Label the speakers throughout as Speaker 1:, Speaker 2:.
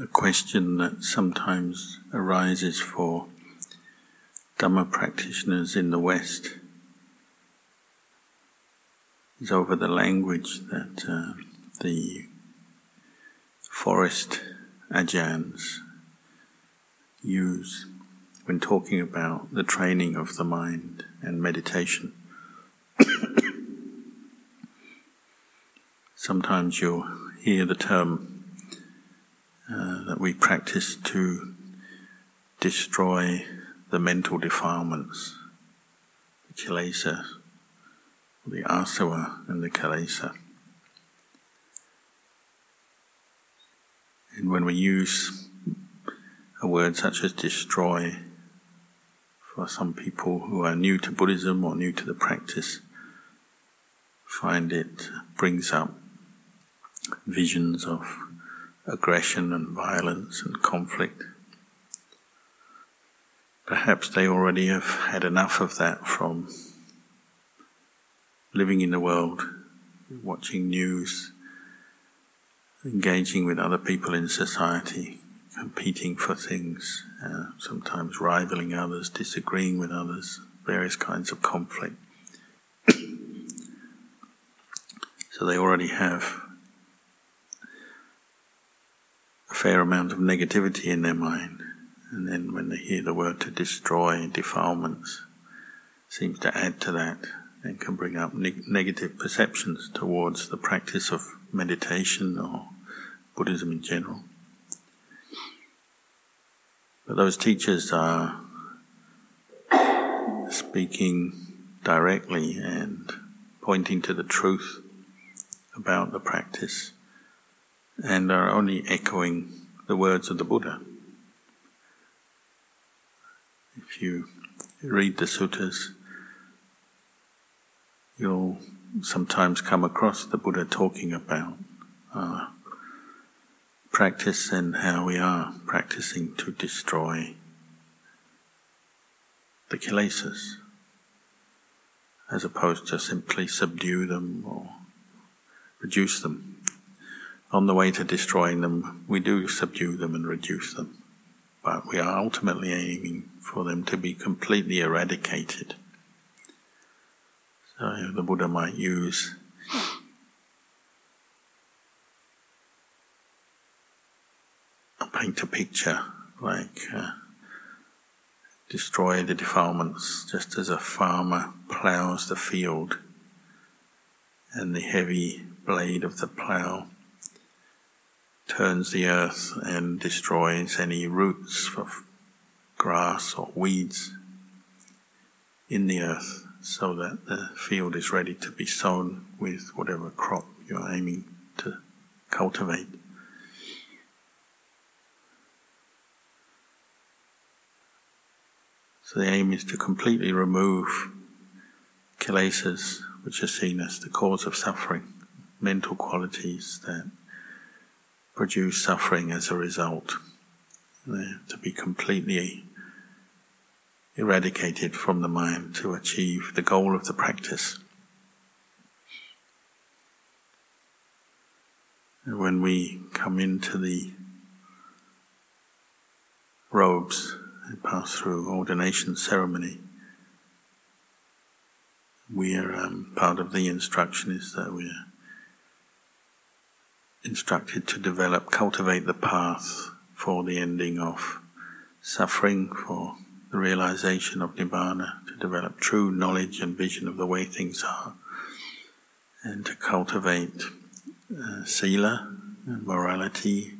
Speaker 1: a question that sometimes arises for Dhamma practitioners in the West is over the language that uh, the forest ajahns use when talking about the training of the mind and meditation. Sometimes you'll hear the term uh, that we practice to destroy the mental defilements, the kilesa, the asava and the kilesa. And when we use a word such as destroy, for some people who are new to Buddhism or new to the practice, find it brings up visions of aggression and violence and conflict. Perhaps they already have had enough of that from living in the world, watching news, engaging with other people in society, competing for things, uh, sometimes rivaling others, disagreeing with others, various kinds of conflict. so they already have a fair amount of negativity in their mind. And then when they hear the word to destroy, defilements, seems to add to that and can bring up ne- negative perceptions towards the practice of meditation or Buddhism in general. But those teachers are speaking directly and pointing to the truth about the practice and are only echoing the words of the Buddha. If you read the suttas, you'll sometimes come across the Buddha talking about uh, practice and how we are practicing to destroy the kilesas, as opposed to simply subdue them or reduce them. On the way to destroying them, we do subdue them and reduce them, but we are ultimately aiming for them to be completely eradicated. So the Buddha might use paint a picture like uh, destroy the defilements just as a farmer ploughs the field and the heavy blade of the plough turns the earth and destroys any roots of grass or weeds in the earth so that the field is ready to be sown with whatever crop you're aiming to cultivate. So the aim is to completely remove kilesas, which are seen as the cause of suffering, mental qualities that produce suffering as a result, to be completely eradicated from the mind to achieve the goal of the practice. And when we come into the robes and pass through ordination ceremony, we are um, part of the instruction is that we are instructed to develop, cultivate the path for the ending of suffering, for the realization of nibbana, to develop true knowledge and vision of the way things are, and to cultivate uh, sila and morality.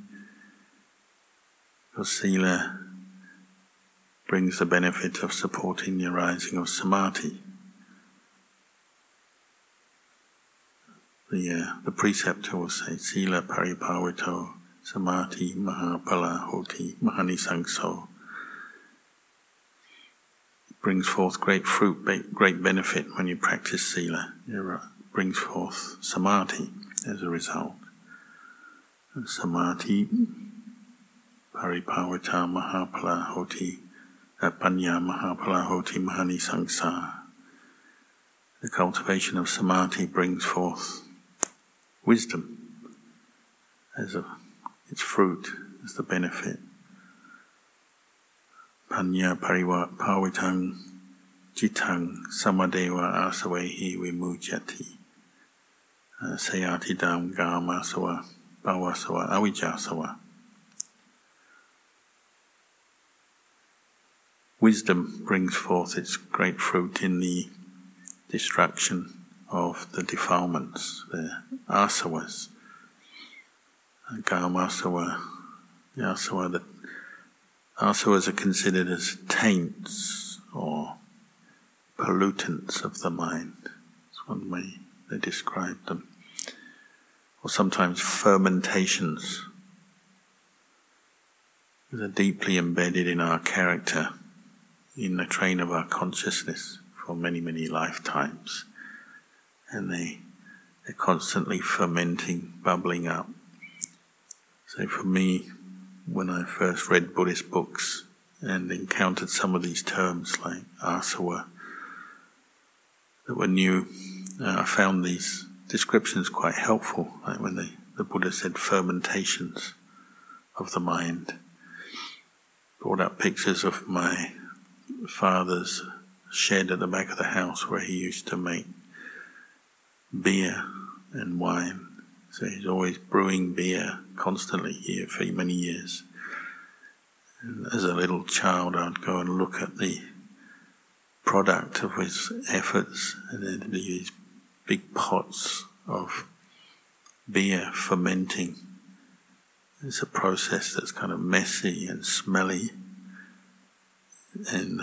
Speaker 1: Because sila brings the benefit of supporting the arising of samadhi. The, uh, the preceptor will say, Sila paripavito samadhi mahapala hoti mahanisangso brings forth great fruit, great benefit when you practice sila. It brings forth samadhi as a result. And samadhi, paripavita mahapala hoti, panya mahapala hoti mahani sangsa. The cultivation of samadhi brings forth wisdom as a, its fruit is the benefit. Panya pariva pavitang jitang samadeva asavehi vimujyati uh, sayatidam gama sawa bhavasava avijjasava. Wisdom brings forth its great fruit in the destruction of the defilements, the asavas, Kamasava, the asava, the asavas are considered as taints or pollutants of the mind. That's one way they describe them. Or sometimes fermentations. They're deeply embedded in our character, in the train of our consciousness for many, many lifetimes. And they, they're constantly fermenting, bubbling up. So for me, when I first read Buddhist books and encountered some of these terms like asava that were new, uh, I found these descriptions quite helpful. Like when the, the Buddha said fermentations of the mind, brought up pictures of my father's shed at the back of the house where he used to make beer and wine so he's always brewing beer constantly here for many years. And as a little child, I'd go and look at the product of his efforts, and there'd be these big pots of beer fermenting. It's a process that's kind of messy and smelly and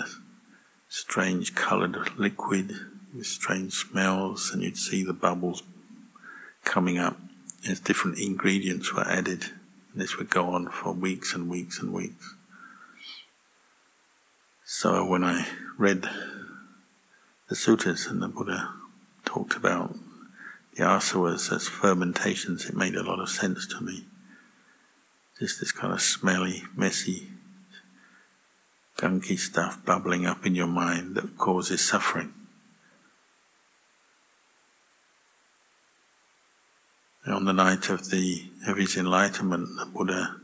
Speaker 1: strange coloured liquid with strange smells, and you'd see the bubbles coming up as different ingredients were added. And This would go on for weeks and weeks and weeks. So when I read the sutras and the Buddha talked about the asavas as fermentations, it made a lot of sense to me. Just this kind of smelly, messy, gunky stuff bubbling up in your mind that causes suffering. On the night of the of his enlightenment, the Buddha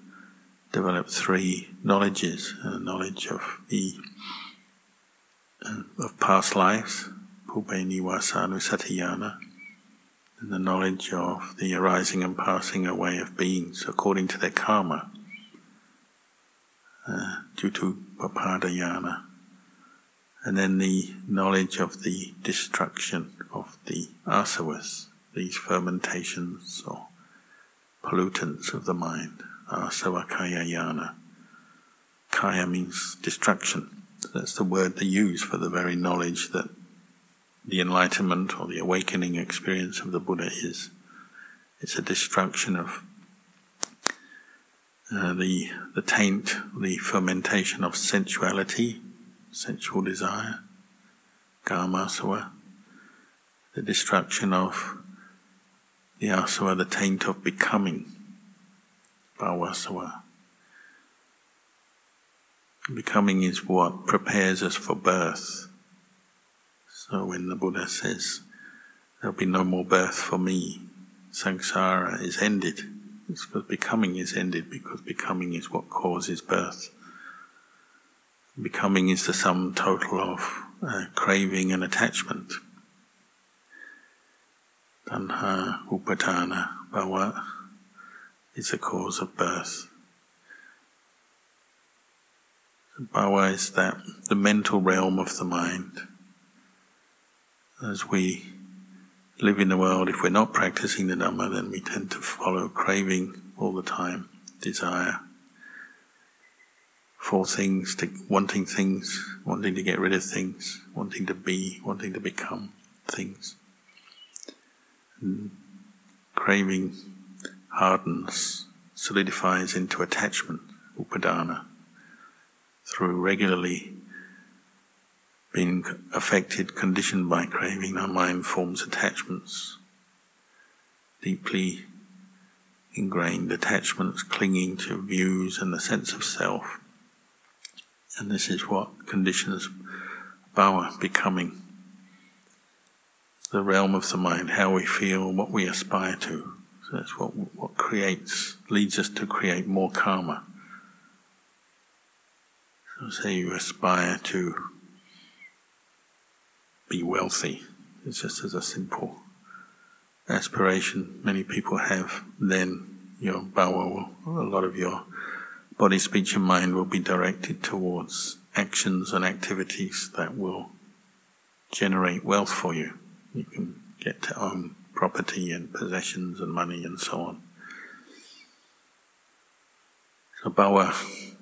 Speaker 1: developed three knowledges: a knowledge of the uh, of past lives, Pupe Niwasanusatiyana, and the knowledge of the arising and passing away of beings according to their karma, uh, due to Papadayana, and then the knowledge of the destruction of the asavas these fermentations or pollutants of the mind, asavakhaya yana. Khaya means destruction. That's the word they use for the very knowledge that the enlightenment or the awakening experience of the Buddha is. It's a destruction of uh, the the taint, the fermentation of sensuality, sensual desire, kamasava, the destruction of the asava, the taint of becoming, bhavasava. Becoming is what prepares us for birth. So when the Buddha says, there'll be no more birth for me, samsara is ended. It's because becoming is ended, because becoming is what causes birth. Becoming is the sum total of uh, craving and attachment. Tanha, Upadana, Bhava is the cause of birth. Bhava is that the mental realm of the mind. As we live in the world, if we're not practicing the Dhamma, then we tend to follow craving all the time, desire for things, to wanting things, wanting to get rid of things, wanting to be, wanting to become things craving hardens, solidifies into attachment, upadana, through regularly being affected, conditioned by craving, our mind forms attachments, deeply ingrained attachments, clinging to views and the sense of self. And this is what conditions bhava becoming the realm of the mind, how we feel, what we aspire to. So that's what what creates leads us to create more karma. So say you aspire to be wealthy. It's just as a simple aspiration many people have, then your will, a lot of your body, speech, and mind will be directed towards actions and activities that will generate wealth for you. You can get to own property and possessions and money and so on. So bhava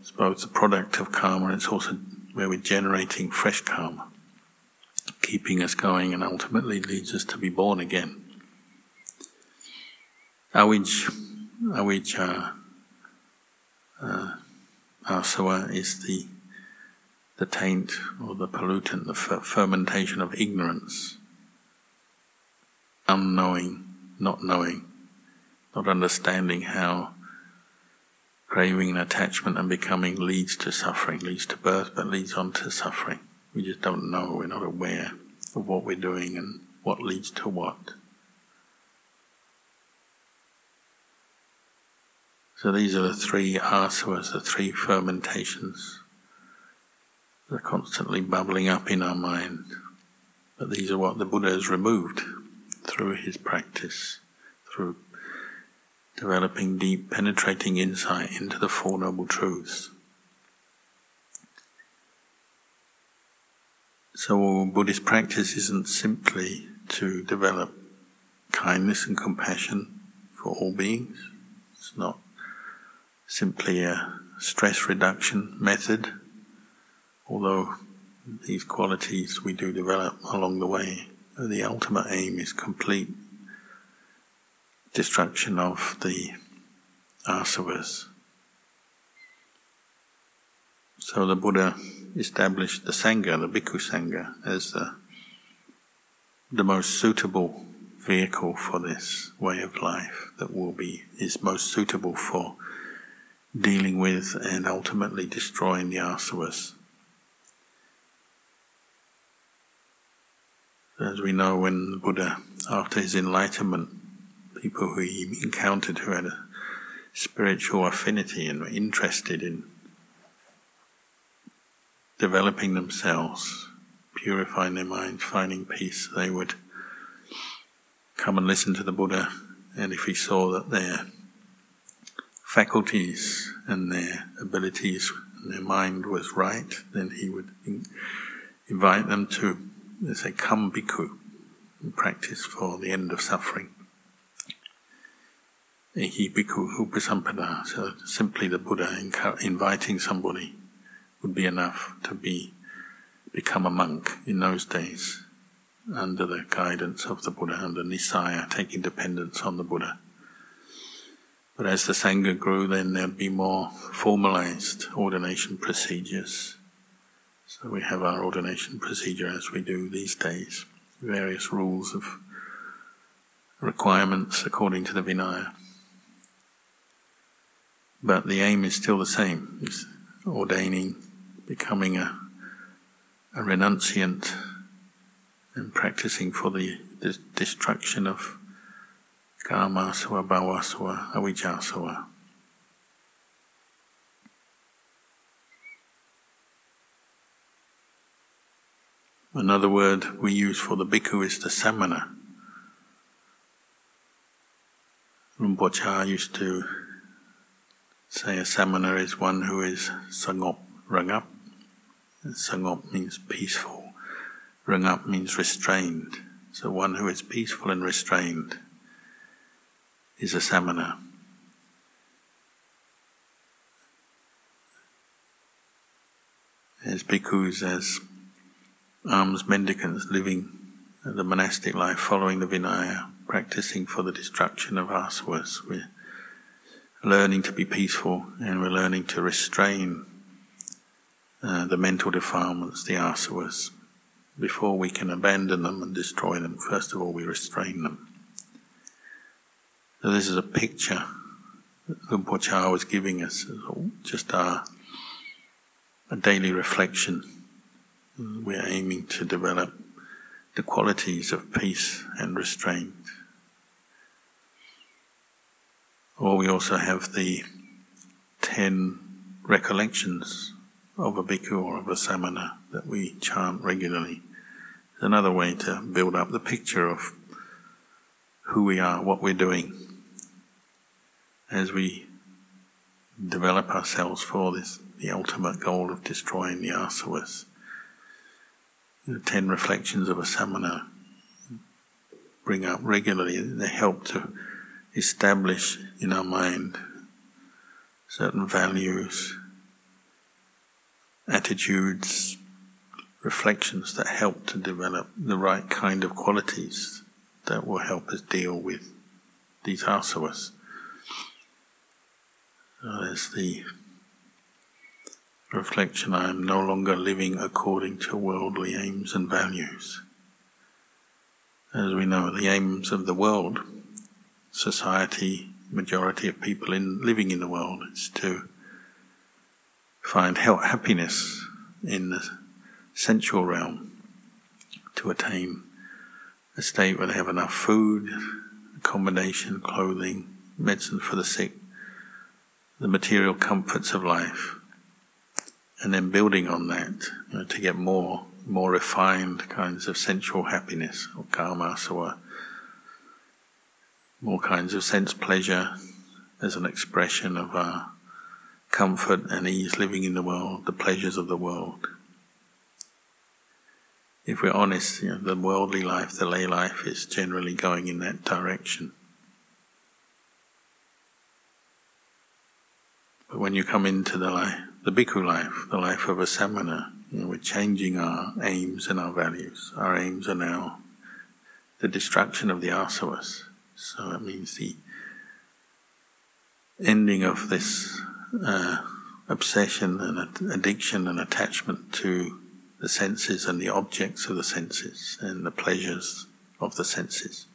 Speaker 1: is both a product of karma and it's also where we're generating fresh karma, keeping us going and ultimately leads us to be born again. Awij, awij uh, asava is the the taint or the pollutant, the fermentation of ignorance, unknowing, not knowing, not understanding how craving and attachment and becoming leads to suffering, leads to birth, but leads on to suffering. We just don't know, we're not aware of what we're doing and what leads to what. So these are the three asavas, the three fermentations that are constantly bubbling up in our mind. But these are what the Buddha has removed through his practice, through developing deep, penetrating insight into the Four Noble Truths. So, Buddhist practice isn't simply to develop kindness and compassion for all beings. It's not simply a stress reduction method, although these qualities we do develop along the way. The ultimate aim is complete destruction of the asavas. So the Buddha established the Sangha, the Bhikkhu Sangha, as the, the most suitable vehicle for this way of life that will be is most suitable for dealing with and ultimately destroying the asavas. As we know, when the Buddha, after his enlightenment, people who he encountered who had a spiritual affinity and were interested in developing themselves, purifying their minds, finding peace, they would come and listen to the Buddha, and if he saw that their faculties and their abilities and their mind was right, then he would invite them to, let's say, come bhikkhu, and practice for the end of suffering. Ehi bhikkhu upasampada, so simply the Buddha inviting somebody would be enough to be become a monk in those days under the guidance of the Buddha, under Nisaya, taking dependence on the Buddha. But as the Sangha grew, then there'd be more formalized ordination procedures. So we have our ordination procedure as we do these days, various rules of requirements according to the Vinaya. But the aim is still the same, is ordaining, becoming a, a renunciant and practicing for the, the destruction of karma, Kamasava, Bhavasava, Avijjasava. Another word we use for the bhikkhu is the samana. Rinpoche used to say a samana is one who is sangop, rangap. Sangop means peaceful, rangap means restrained. So one who is peaceful and restrained is a samana. As bhikkhus, as alms mendicants living the monastic life, following the Vinaya, practicing for the destruction of asavas, we're learning to be peaceful and we're learning to restrain uh, the mental defilements, the asavas. Before we can abandon them and destroy them, first of all, we restrain them. So this is a picture that Luang Por was giving us, just our, a daily reflection. Mm. We're aiming to develop the qualities of peace and restraint. Or we also have the ten recollections of a bhikkhu or of a samana that we chant regularly. It's another way to build up the picture of who we are, what we're doing, as we develop ourselves for this, the ultimate goal of destroying the asavas. The ten reflections of a samana bring up regularly, they help to establish in our mind certain values, attitudes, reflections that help to develop the right kind of qualities that will help us deal with these asavas. So uh, there's the reflection I am no longer living according to worldly aims and values. As we know, the aims of the world, society, majority of people in living in the world, is to find health, happiness in the sensual realm, to attain a state where they have enough food, accommodation, clothing, medicine for the sick, the material comforts of life, and then building on that you know, to get more, more refined kinds of sensual happiness or kama, or uh, more kinds of sense pleasure as an expression of our comfort and ease living in the world, the pleasures of the world. If we're honest, you know, the worldly life, the lay life, is generally going in that direction. But when you come into the life, the bhikkhu life, the life of a samana, you know, we're changing our aims and our values. Our aims are now the destruction of the asavas. So it means the ending of this uh, obsession and addiction and attachment to the senses and the objects of the senses and the pleasures of the senses.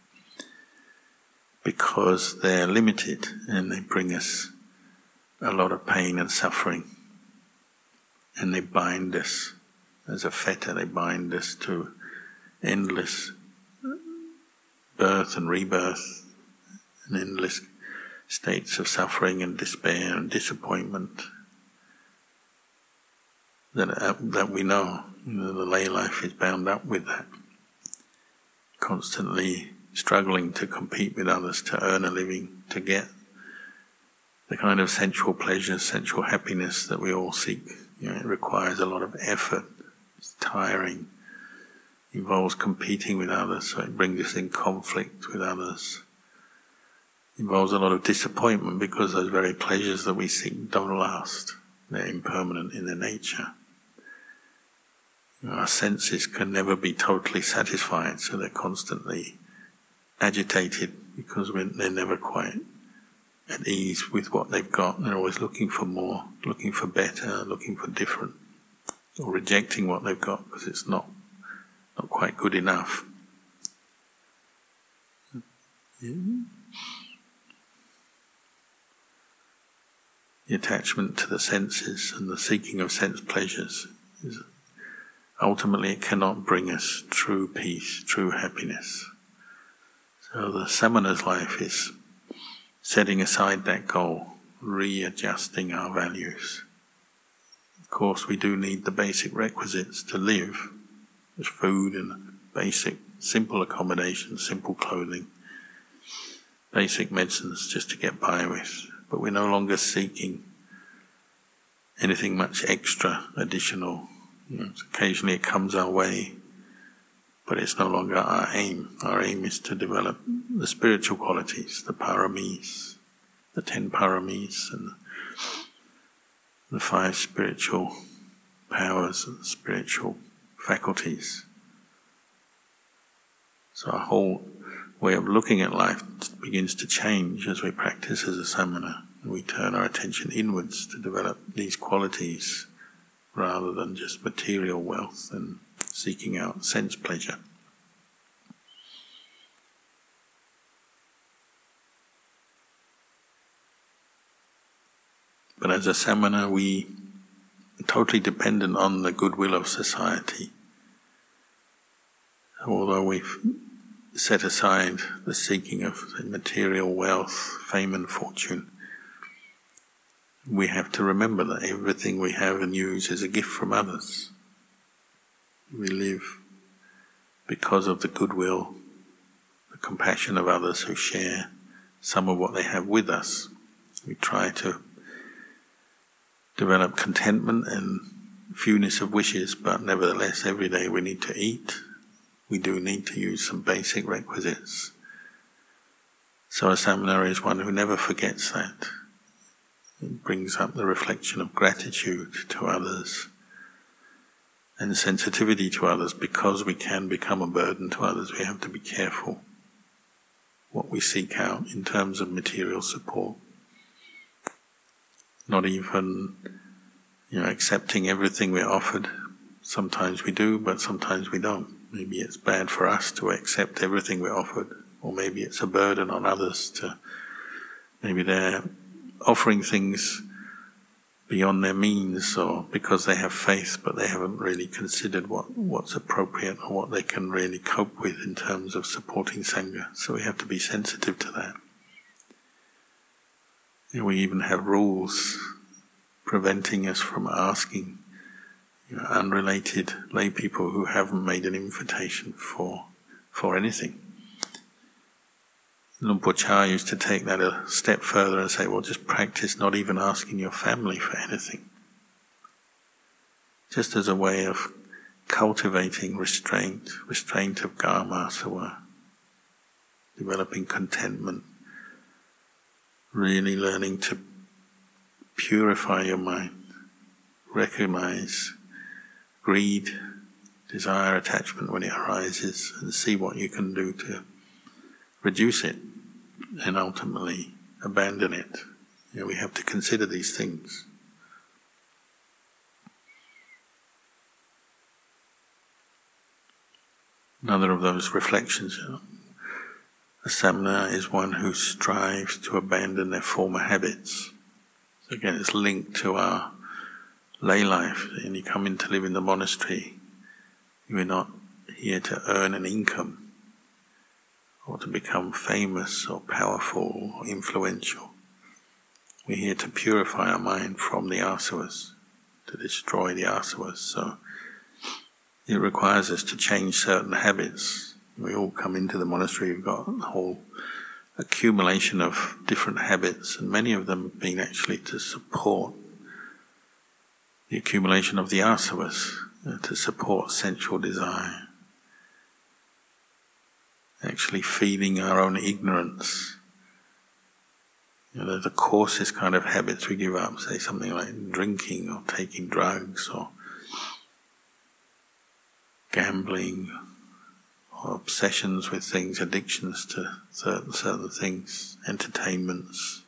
Speaker 1: Because they're limited and they bring us a lot of pain and suffering. And they bind us as a fetter, they bind us to endless birth and rebirth and endless states of suffering and despair and disappointment that, uh, that we know. You know. The lay life is bound up with that. Constantly struggling to compete with others to earn a living, to get the kind of sensual pleasure, sensual happiness that we all seek. You know, it requires a lot of effort. It's tiring. Involves competing with others, so it brings us in conflict with others involves a lot of disappointment because those very pleasures that we seek don't last. They're impermanent in their nature. Our senses can never be totally satisfied, so they're constantly agitated because they're never quite at ease with what they've got. They're always looking for more, looking for better, looking for different, or rejecting what they've got because it's not not quite good enough. The attachment to the senses and the seeking of sense pleasures is ultimately it cannot bring us true peace, true happiness. So the samana's life is setting aside that goal, readjusting our values. Of course, we do need the basic requisites to live, as food and basic, simple accommodation, simple clothing, basic medicines just to get by with but we're no longer seeking anything much extra, additional. Occasionally it comes our way, but it's no longer our aim. Our aim is to develop the spiritual qualities, the paramis, the ten paramis, and the five spiritual powers and spiritual faculties. So our whole way of looking at life begins to change as we practice as a samana. We turn our attention inwards to develop these qualities rather than just material wealth and seeking out sense pleasure. But as a samana, we are totally dependent on the goodwill of society. Although we've set aside the seeking of material wealth, fame, and fortune. we have to remember that everything we have and use is a gift from others. We live because of the goodwill, the compassion of others who share some of what they have with us. We try to develop contentment and fewness of wishes, but nevertheless, every day we need to eat. We do need to use some basic requisites. So a samana is one who never forgets that. It brings up the reflection of gratitude to others and sensitivity to others because we can become a burden to others. We have to be careful what we seek out in terms of material support. Not even, you know, accepting everything we're offered. Sometimes we do, but sometimes we don't. Maybe it's bad for us to accept everything we're offered, or maybe it's a burden on others to, maybe they're offering things beyond their means or because they have faith but they haven't really considered what, what's appropriate or what they can really cope with in terms of supporting Sangha. So we have to be sensitive to that. We even have rules preventing us from asking you know, unrelated lay people who haven't made an invitation for, for anything. Luang Por Chah used to take that a step further and say, well, just practice not even asking your family for anything. Just as a way of cultivating restraint, restraint of karma, so uh, developing contentment, really learning to purify your mind, recognize greed, desire, attachment when it arises, and see what you can do to reduce it and ultimately abandon it. You know, we have to consider these things. Another of those reflections, a samana is one who strives to abandon their former habits. So again, it's linked to our lay life. And you come in to live in the monastery, you are not here to earn an income or to become famous or powerful or influential. We're here to purify our mind from the asavas, to destroy the asavas. So it requires us to change certain habits. We all come into the monastery, we've got a whole accumulation of different habits, and many of them being actually to support the accumulation of the asavas, uh, to support sensual desire actually feeding our own ignorance. You know, the coarsest kind of habits we give up, say something like drinking or taking drugs or gambling or obsessions with things, addictions to certain, certain things, entertainments,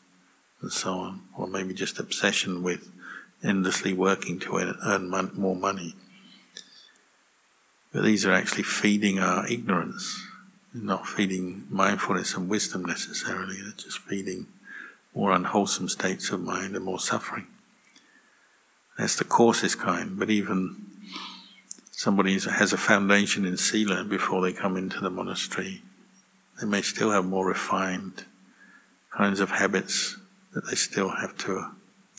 Speaker 1: and so on, or maybe just obsession with endlessly working to earn mon- more money. But these are actually feeding our ignorance not feeding mindfulness and wisdom necessarily, they're just feeding more unwholesome states of mind and more suffering. That's the coarsest kind, but even somebody has a foundation in Sila before they come into the monastery, they may still have more refined kinds of habits that they still have to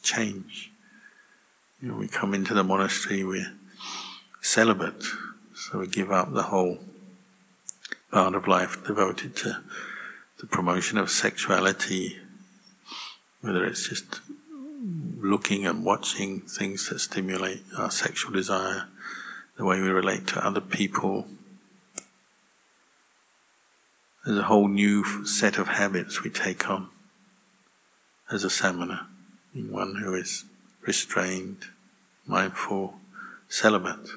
Speaker 1: change. You know, we come into the monastery, we're celibate, so we give up the whole part of life devoted to the promotion of sexuality, whether it's just looking and watching things that stimulate our sexual desire, the way we relate to other people. There's a whole new set of habits we take on as a samana, one who is restrained, mindful, celibate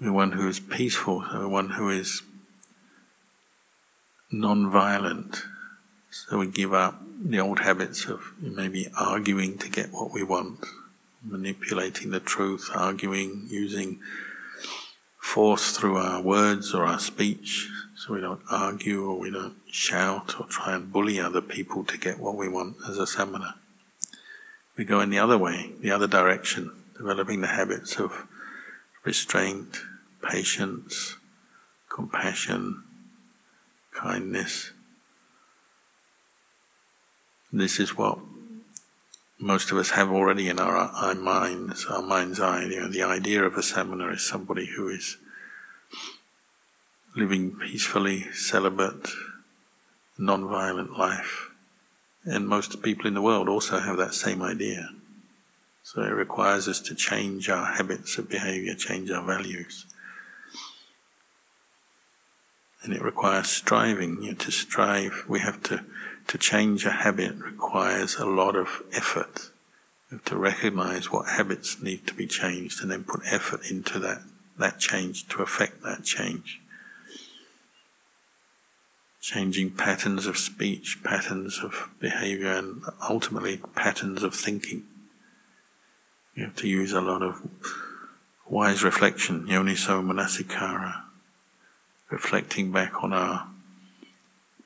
Speaker 1: one who is peaceful, one who is non-violent. So we give up the old habits of maybe arguing to get what we want, manipulating the truth, arguing, using force through our words or our speech, so we don't argue or we don't shout or try and bully other people to get what we want as a samana. We go in the other way, the other direction, developing the habits of restraint, patience, compassion, kindness. This is what most of us have already in our, our minds, our mind's eye. You know, the idea of a samana is somebody who is living peacefully, celibate, non-violent life. And most people in the world also have that same idea. So it requires us to change our habits of behavior, change our values. And it requires striving. You know, to strive, we have to, to change a habit requires a lot of effort. You have to recognize what habits need to be changed and then put effort into that, that change to affect that change changing patterns of speech, patterns of behavior, and ultimately patterns of thinking. You have to use a lot of wise reflection, yoniso manasikara, reflecting back on our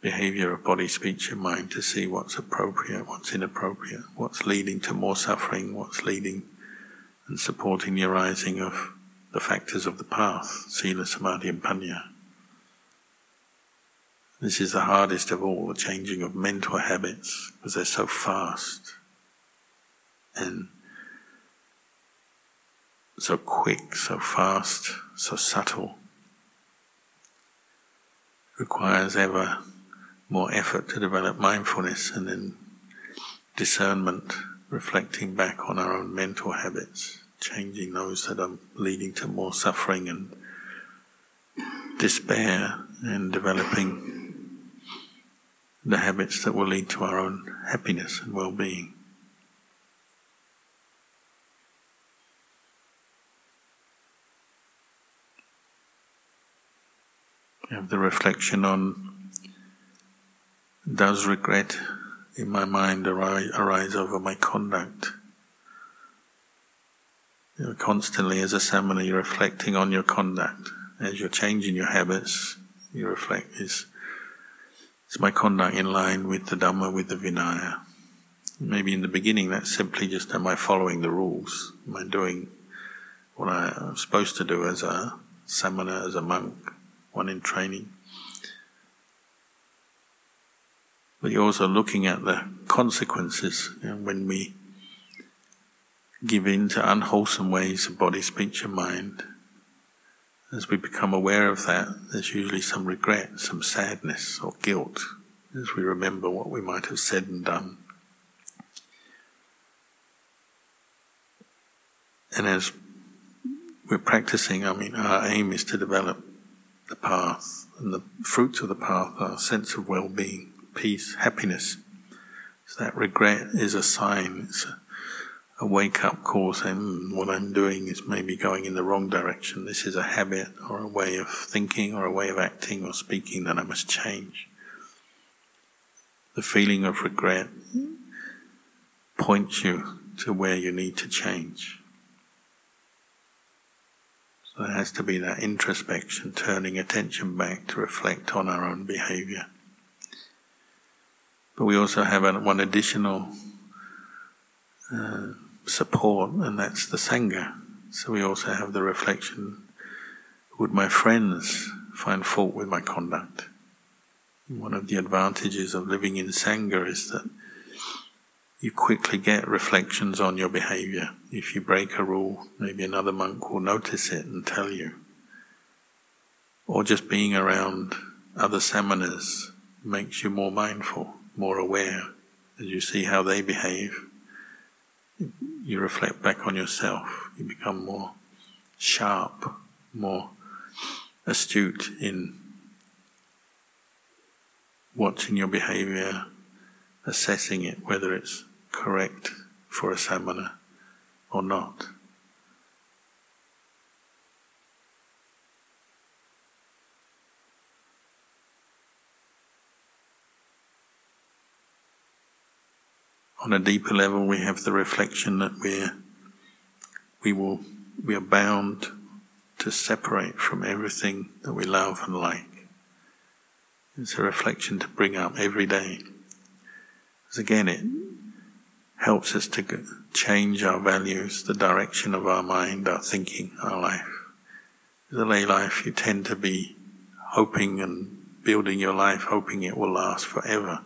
Speaker 1: behavior of body, speech, and mind to see what's appropriate, what's inappropriate, what's leading to more suffering, what's leading and supporting the arising of the factors of the path, sila, samadhi, and panya. This is the hardest of all, the changing of mental habits, because they're so fast and so quick, so fast, so subtle. requires ever more effort to develop mindfulness and then discernment, reflecting back on our own mental habits, changing those that are leading to more suffering and despair, and developing the habits that will lead to our own happiness and well being. Have the reflection on does regret in my mind arise, over my conduct? You're constantly, as a samana, you're reflecting on your conduct. As you're changing your habits, you reflect is is my conduct in line with the Dhamma, with the Vinaya? Maybe in the beginning that's simply just am I following the rules? Am I doing what I'm supposed to do as a samana, as a monk, one in training? But you're also looking at the consequences you know, when we give in to unwholesome ways of body, speech, and mind. As we become aware of that, there's usually some regret, some sadness or guilt as we remember what we might have said and done. And as we're practicing, I mean, our aim is to develop the path, and the fruits of the path are a sense of well being, peace, happiness. So that regret is a sign, it's a wake up call saying mm, what I'm doing is maybe going in the wrong direction. This is a habit or a way of thinking or a way of acting or speaking that I must change. The feeling of regret points you to where you need to change. So there has to be that introspection, turning attention back to reflect on our own behavior. But we also have one additional uh, support, and that's the Sangha. So we also have the reflection would my friends find fault with my conduct? One of the advantages of living in Sangha is that you quickly get reflections on your behavior. If you break a rule, maybe another monk will notice it and tell you. Or just being around other samanas makes you more mindful, more aware, as you see how they behave you reflect back on yourself, you become more sharp, more astute in watching your behavior, assessing it, whether it's correct for a samana or not. On a deeper level, we have the reflection that we're, we will, we are bound to separate from everything that we love and like. It's a reflection to bring up every day. Because again, it helps us to change our values, the direction of our mind, our thinking, our life. In The lay life, you tend to be hoping and building your life, hoping it will last forever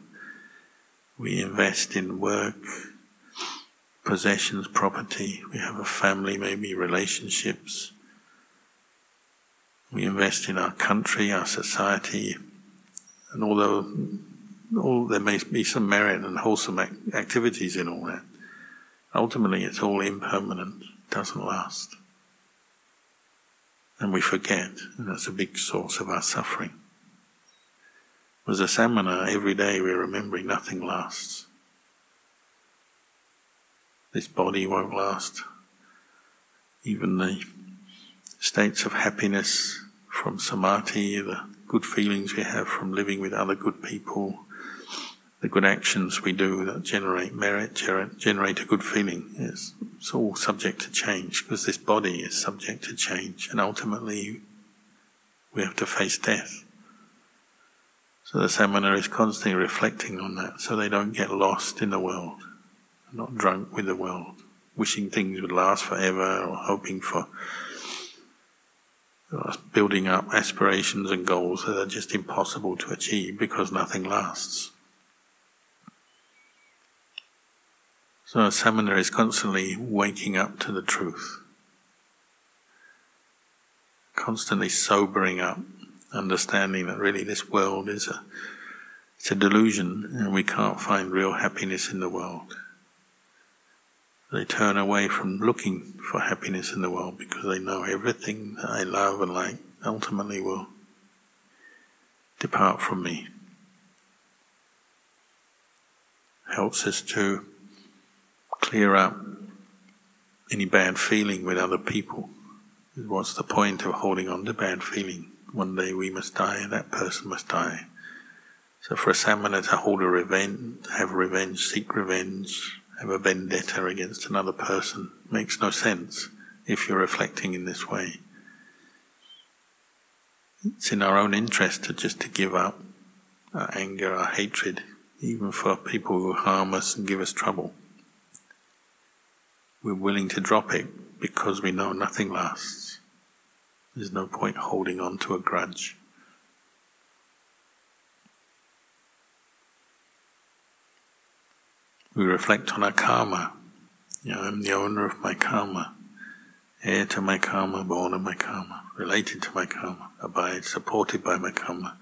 Speaker 1: we invest in work, possessions, property, we have a family, maybe relationships. We invest in our country, our society, and although all, there may be some merit and wholesome ac- activities in all that, ultimately it's all impermanent, doesn't last. And we forget, and that's a big source of our suffering. As a samana, every day we're remembering nothing lasts. This body won't last. Even the states of happiness from samadhi, the good feelings we have from living with other good people, the good actions we do that generate merit, generate a good feeling. It's, it's all subject to change because this body is subject to change and ultimately we have to face death. So the samana is constantly reflecting on that so they don't get lost in the world, not drunk with the world, wishing things would last forever or hoping for building up aspirations and goals that are just impossible to achieve because nothing lasts. So a samana is constantly waking up to the truth, constantly sobering up understanding that really this world is a it's a delusion and we can't find real happiness in the world. They turn away from looking for happiness in the world because they know everything that I love and like ultimately will depart from me. Helps us to clear up any bad feeling with other people. What's the point of holding on to bad feeling? One day we must die, that person must die. So for a samana to hold a revenge, have revenge, seek revenge, have a vendetta against another person makes no sense if you're reflecting in this way. It's in our own interest to just to give up our anger, our hatred, even for people who harm us and give us trouble. We're willing to drop it because we know nothing lasts. There's no point holding on to a grudge. We reflect on our karma. You know, I'm the owner of my karma, heir to my karma, born of my karma, related to my karma, abide, supported by my karma.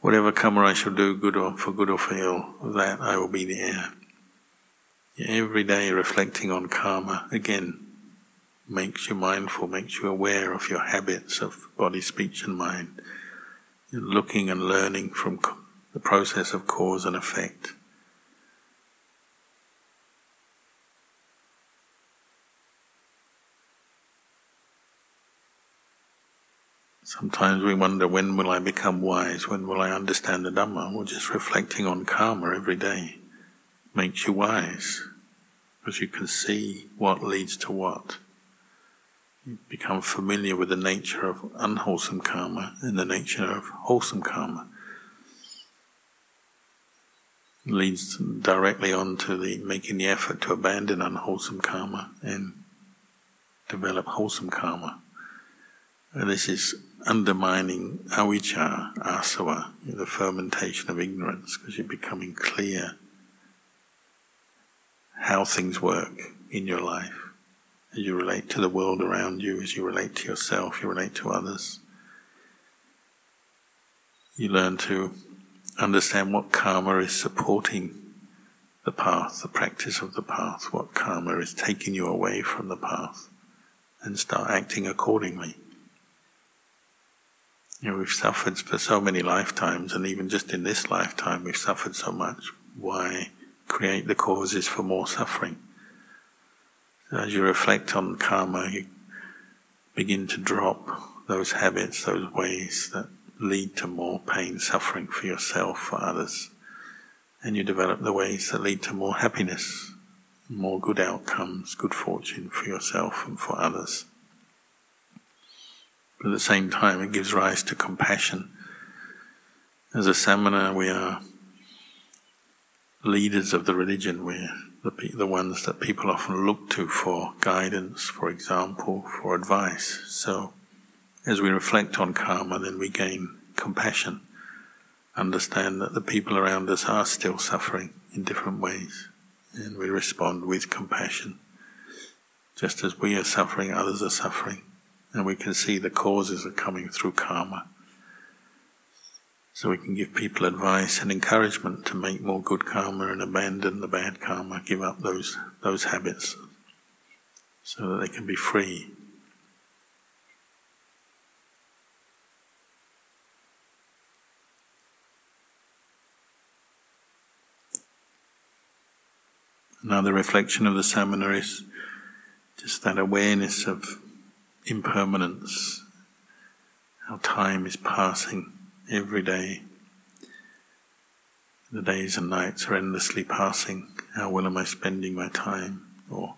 Speaker 1: Whatever karma I shall do, good or for good or for ill, that I will be the heir. Every day reflecting on karma, again, makes you mindful, makes you aware of your habits of body, speech, and mind. You're looking and learning from the process of cause and effect. Sometimes we wonder when will I become wise, when will I understand the Dhamma? Well, just reflecting on karma every day makes you wise because you can see what leads to what become familiar with the nature of unwholesome karma and the nature of wholesome karma. leads directly on to the making the effort to abandon unwholesome karma and develop wholesome karma. And this is undermining avijja, asava, the fermentation of ignorance, because you're becoming clear how things work in your life you relate to the world around you, as you relate to yourself, you relate to others. You learn to understand what karma is supporting the path, the practice of the path, what karma is taking you away from the path, and start acting accordingly. You know, we've suffered for so many lifetimes, and even just in this lifetime, we've suffered so much. Why create the causes for more suffering? As you reflect on karma, you begin to drop those habits, those ways that lead to more pain, suffering for yourself, for others. And you develop the ways that lead to more happiness, more good outcomes, good fortune for yourself and for others. But at the same time, it gives rise to compassion. As a samana, we are leaders of the religion. We're the, the ones that people often look to for guidance, for example, for advice. So, as we reflect on karma, then we gain compassion, understand that the people around us are still suffering in different ways. and we respond with compassion. Just as we are suffering, others are suffering, and we can see the causes are coming through karma. So we can give people advice and encouragement to make more good karma and abandon the bad karma, give up those those habits, so that they can be free. Another reflection of the samana is just that awareness of impermanence, how time is passing every day. The days and nights are endlessly passing. How well am I spending my time? Or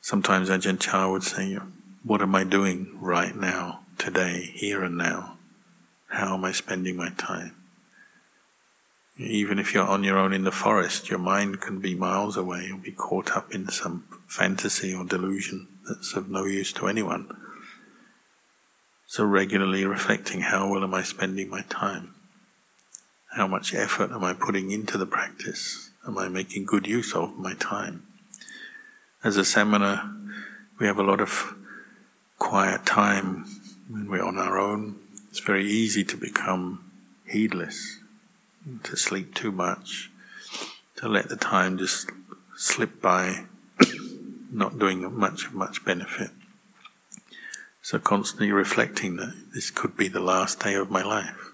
Speaker 1: sometimes Ajahn Chah would say, What am I doing right now, today, here and now? How am I spending my time? Even if you're on your own in the forest, your mind can be miles away or be caught up in some fantasy or delusion that's of no use to anyone. So, regularly reflecting how well am I spending my time? How much effort am I putting into the practice? Am I making good use of my time? As a samana, we have a lot of quiet time when we're on our own. It's very easy to become heedless to sleep too much, to let the time just slip by, not doing much of much benefit. So constantly reflecting that this could be the last day of my life.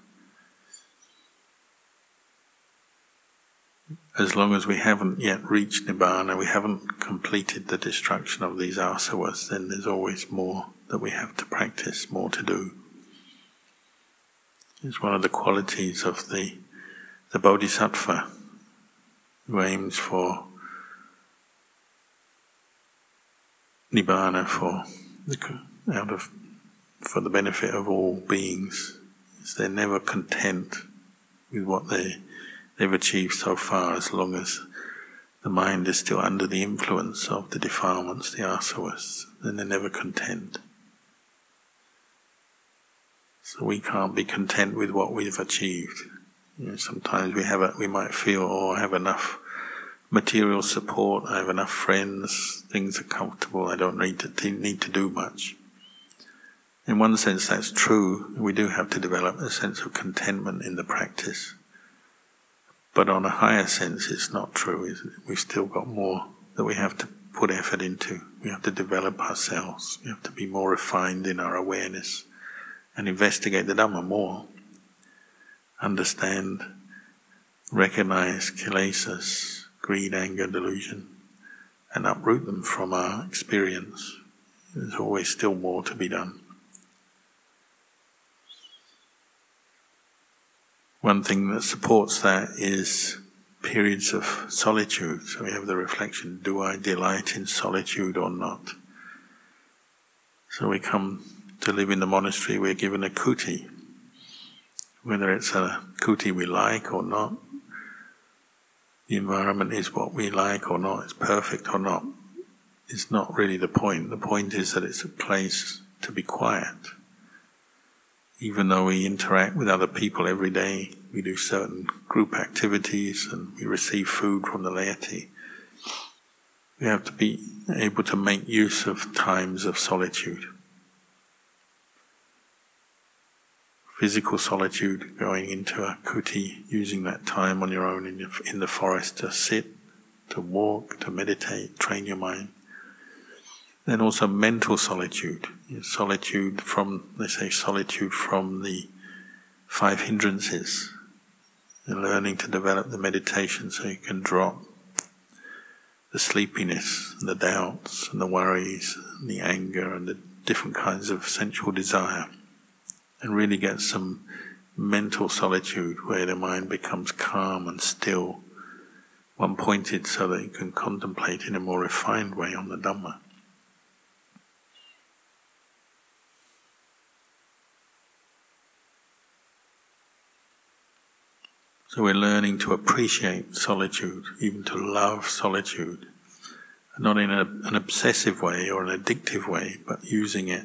Speaker 1: As long as we haven't yet reached Nibbana, we haven't completed the destruction of these asavas, then there's always more that we have to practice, more to do. It's one of the qualities of the the bodhisattva who aims for nibbana for the, out of for the benefit of all beings is they're never content with what they they've achieved so far as long as the mind is still under the influence of the defilements, the asavas, then they're never content. So we can't be content with what we've achieved. You know, sometimes we have a, we might feel, oh, I have enough material support, I have enough friends, things are comfortable, I don't need to need to do much. In one sense, that's true. We do have to develop a sense of contentment in the practice. But on a higher sense, it's not true. We've still got more that we have to put effort into. We have to develop ourselves. We have to be more refined in our awareness and investigate the Dhamma more understand, recognize kilesas, greed, anger, delusion, and uproot them from our experience. There's always still more to be done. One thing that supports that is periods of solitude. So we have the reflection do I delight in solitude or not? So we come to live in the monastery, we're given a kuti, whether it's a kuti we like or not, the environment is what we like or not, it's perfect or not, it's not really the point. The point is that it's a place to be quiet. Even though we interact with other people every day, we do certain group activities and we receive food from the laity. We have to be able to make use of times of solitude. physical solitude, going into a kuti, using that time on your own in, the forest to sit, to walk, to meditate, train your mind. Then also mental solitude, solitude from, they say, solitude from the five hindrances, and learning to develop the meditation so you can drop the sleepiness, and the doubts, and the worries, and the anger, and the different kinds of sensual desire. And really get some mental solitude where the mind becomes calm and still, one pointed so that you can contemplate in a more refined way on the Dhamma. So we're learning to appreciate solitude, even to love solitude, not in a, an obsessive way or an addictive way, but using it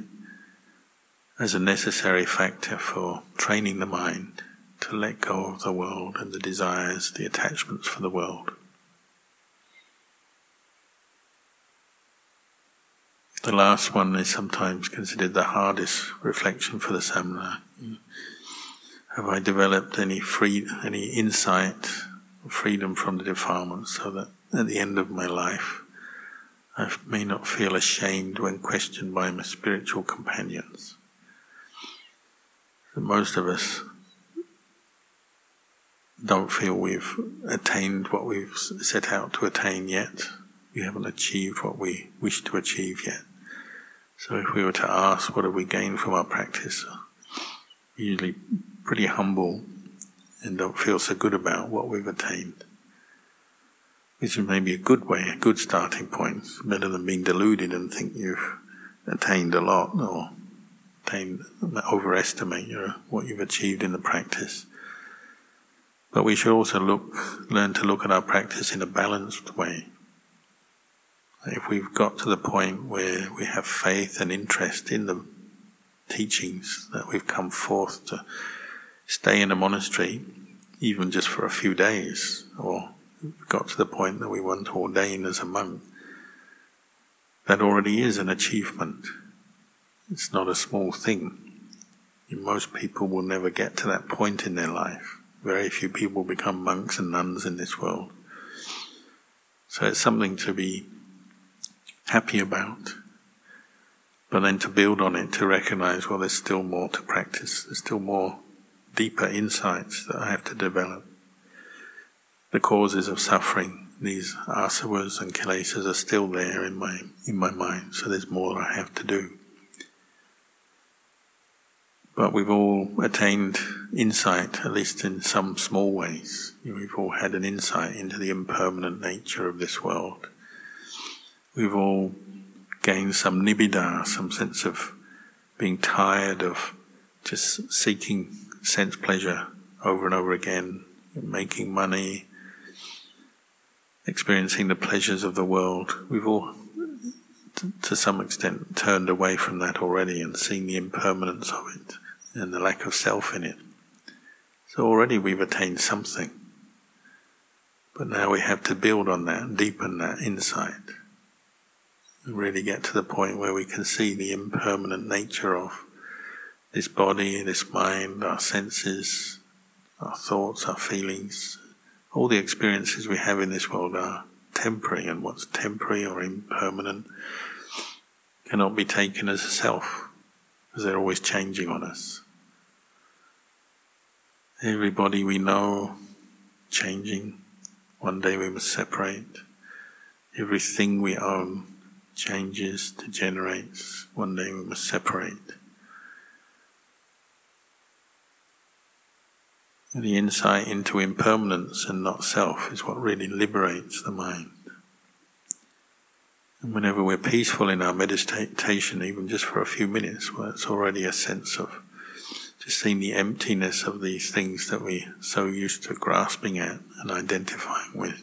Speaker 1: as a necessary factor for training the mind to let go of the world and the desires, the attachments for the world. The last one is sometimes considered the hardest reflection for the samana. Have I developed any free, any insight, freedom from the defilements, so that at the end of my life, I may not feel ashamed when questioned by my spiritual companions. Most of us don't feel we've attained what we've set out to attain yet. We haven't achieved what we wish to achieve yet. So if we were to ask, what have we gained from our practice? Usually pretty humble and don't feel so good about what we've attained. Which is maybe a good way, a good starting point. better than being deluded and think you've attained a lot or attained, overestimate your, what you've achieved in the practice. But we should also look, learn to look at our practice in a balanced way. If we've got to the point where we have faith and interest in the teachings that we've come forth to stay in a monastery, even just for a few days, or got to the point that we want to ordain as a monk, that already is an achievement. It's not a small thing. Most people will never get to that point in their life. Very few people become monks and nuns in this world. So it's something to be happy about. But then to build on it, to recognize, well, there's still more to practice, there's still more deeper insights that I have to develop. The causes of suffering, these asavas and kilesas are still there in my in my mind, so there's more I have to do. But we've all attained insight, at least in some small ways. We've all had an insight into the impermanent nature of this world. We've all gained some nibbida, some sense of being tired of just seeking sense pleasure over and over again, making money, experiencing the pleasures of the world. We've all, to some extent, turned away from that already and seen the impermanence of it and the lack of self in it. So already we've attained something. But now we have to build on that, deepen that insight, and really get to the point where we can see the impermanent nature of this body, this mind, our senses, our thoughts, our feelings. All the experiences we have in this world are temporary, and what's temporary or impermanent cannot be taken as a self, because they're always changing on us. Everybody we know changing. One day we must separate. Everything we own changes, degenerates. One day we must separate. The insight into impermanence and not self is what really liberates the mind. And whenever we're peaceful in our meditation, even just for a few minutes, well, it's already a sense of just seeing the emptiness of these things that we're so used to grasping at and identifying with.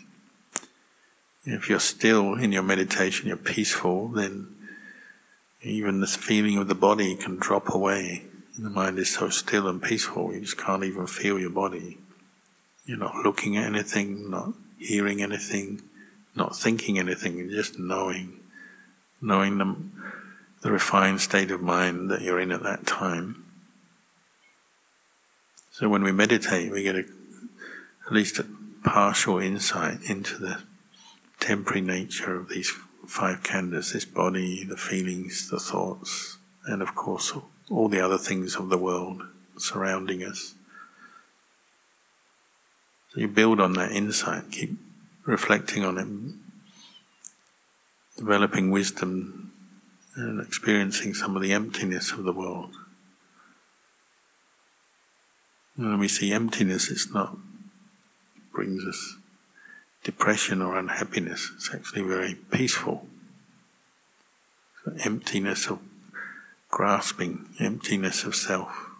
Speaker 1: If you're still in your meditation, you're peaceful, then even this feeling of the body can drop away. The mind is so still and peaceful, you just can't even feel your body. You're not looking at anything, not hearing anything, not thinking anything, you're just knowing, knowing the, the refined state of mind that you're in at that time. So when we meditate, we get a, at least a partial insight into the temporary nature of these five khandhas, this body, the feelings, the thoughts, and of course all the other things of the world surrounding us. So you build on that insight, keep reflecting on it, developing wisdom and experiencing some of the emptiness of the world. When we see emptiness, it's not brings us depression or unhappiness. It's actually very peaceful. So emptiness of grasping, emptiness of self.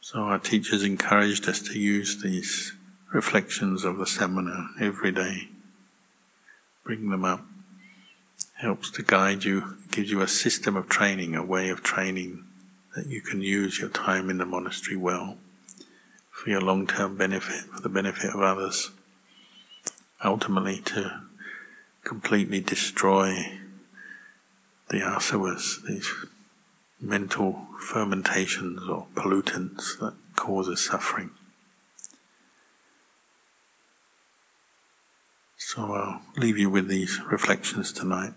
Speaker 1: So our teachers encouraged us to use these reflections of the samana every day. Bring them up. Helps to guide you, gives you a system of training, a way of training that you can use your time in the monastery well for your long term benefit, for the benefit of others, ultimately to completely destroy the asavas, these mental fermentations or pollutants that causes suffering. So I'll leave you with these reflections tonight.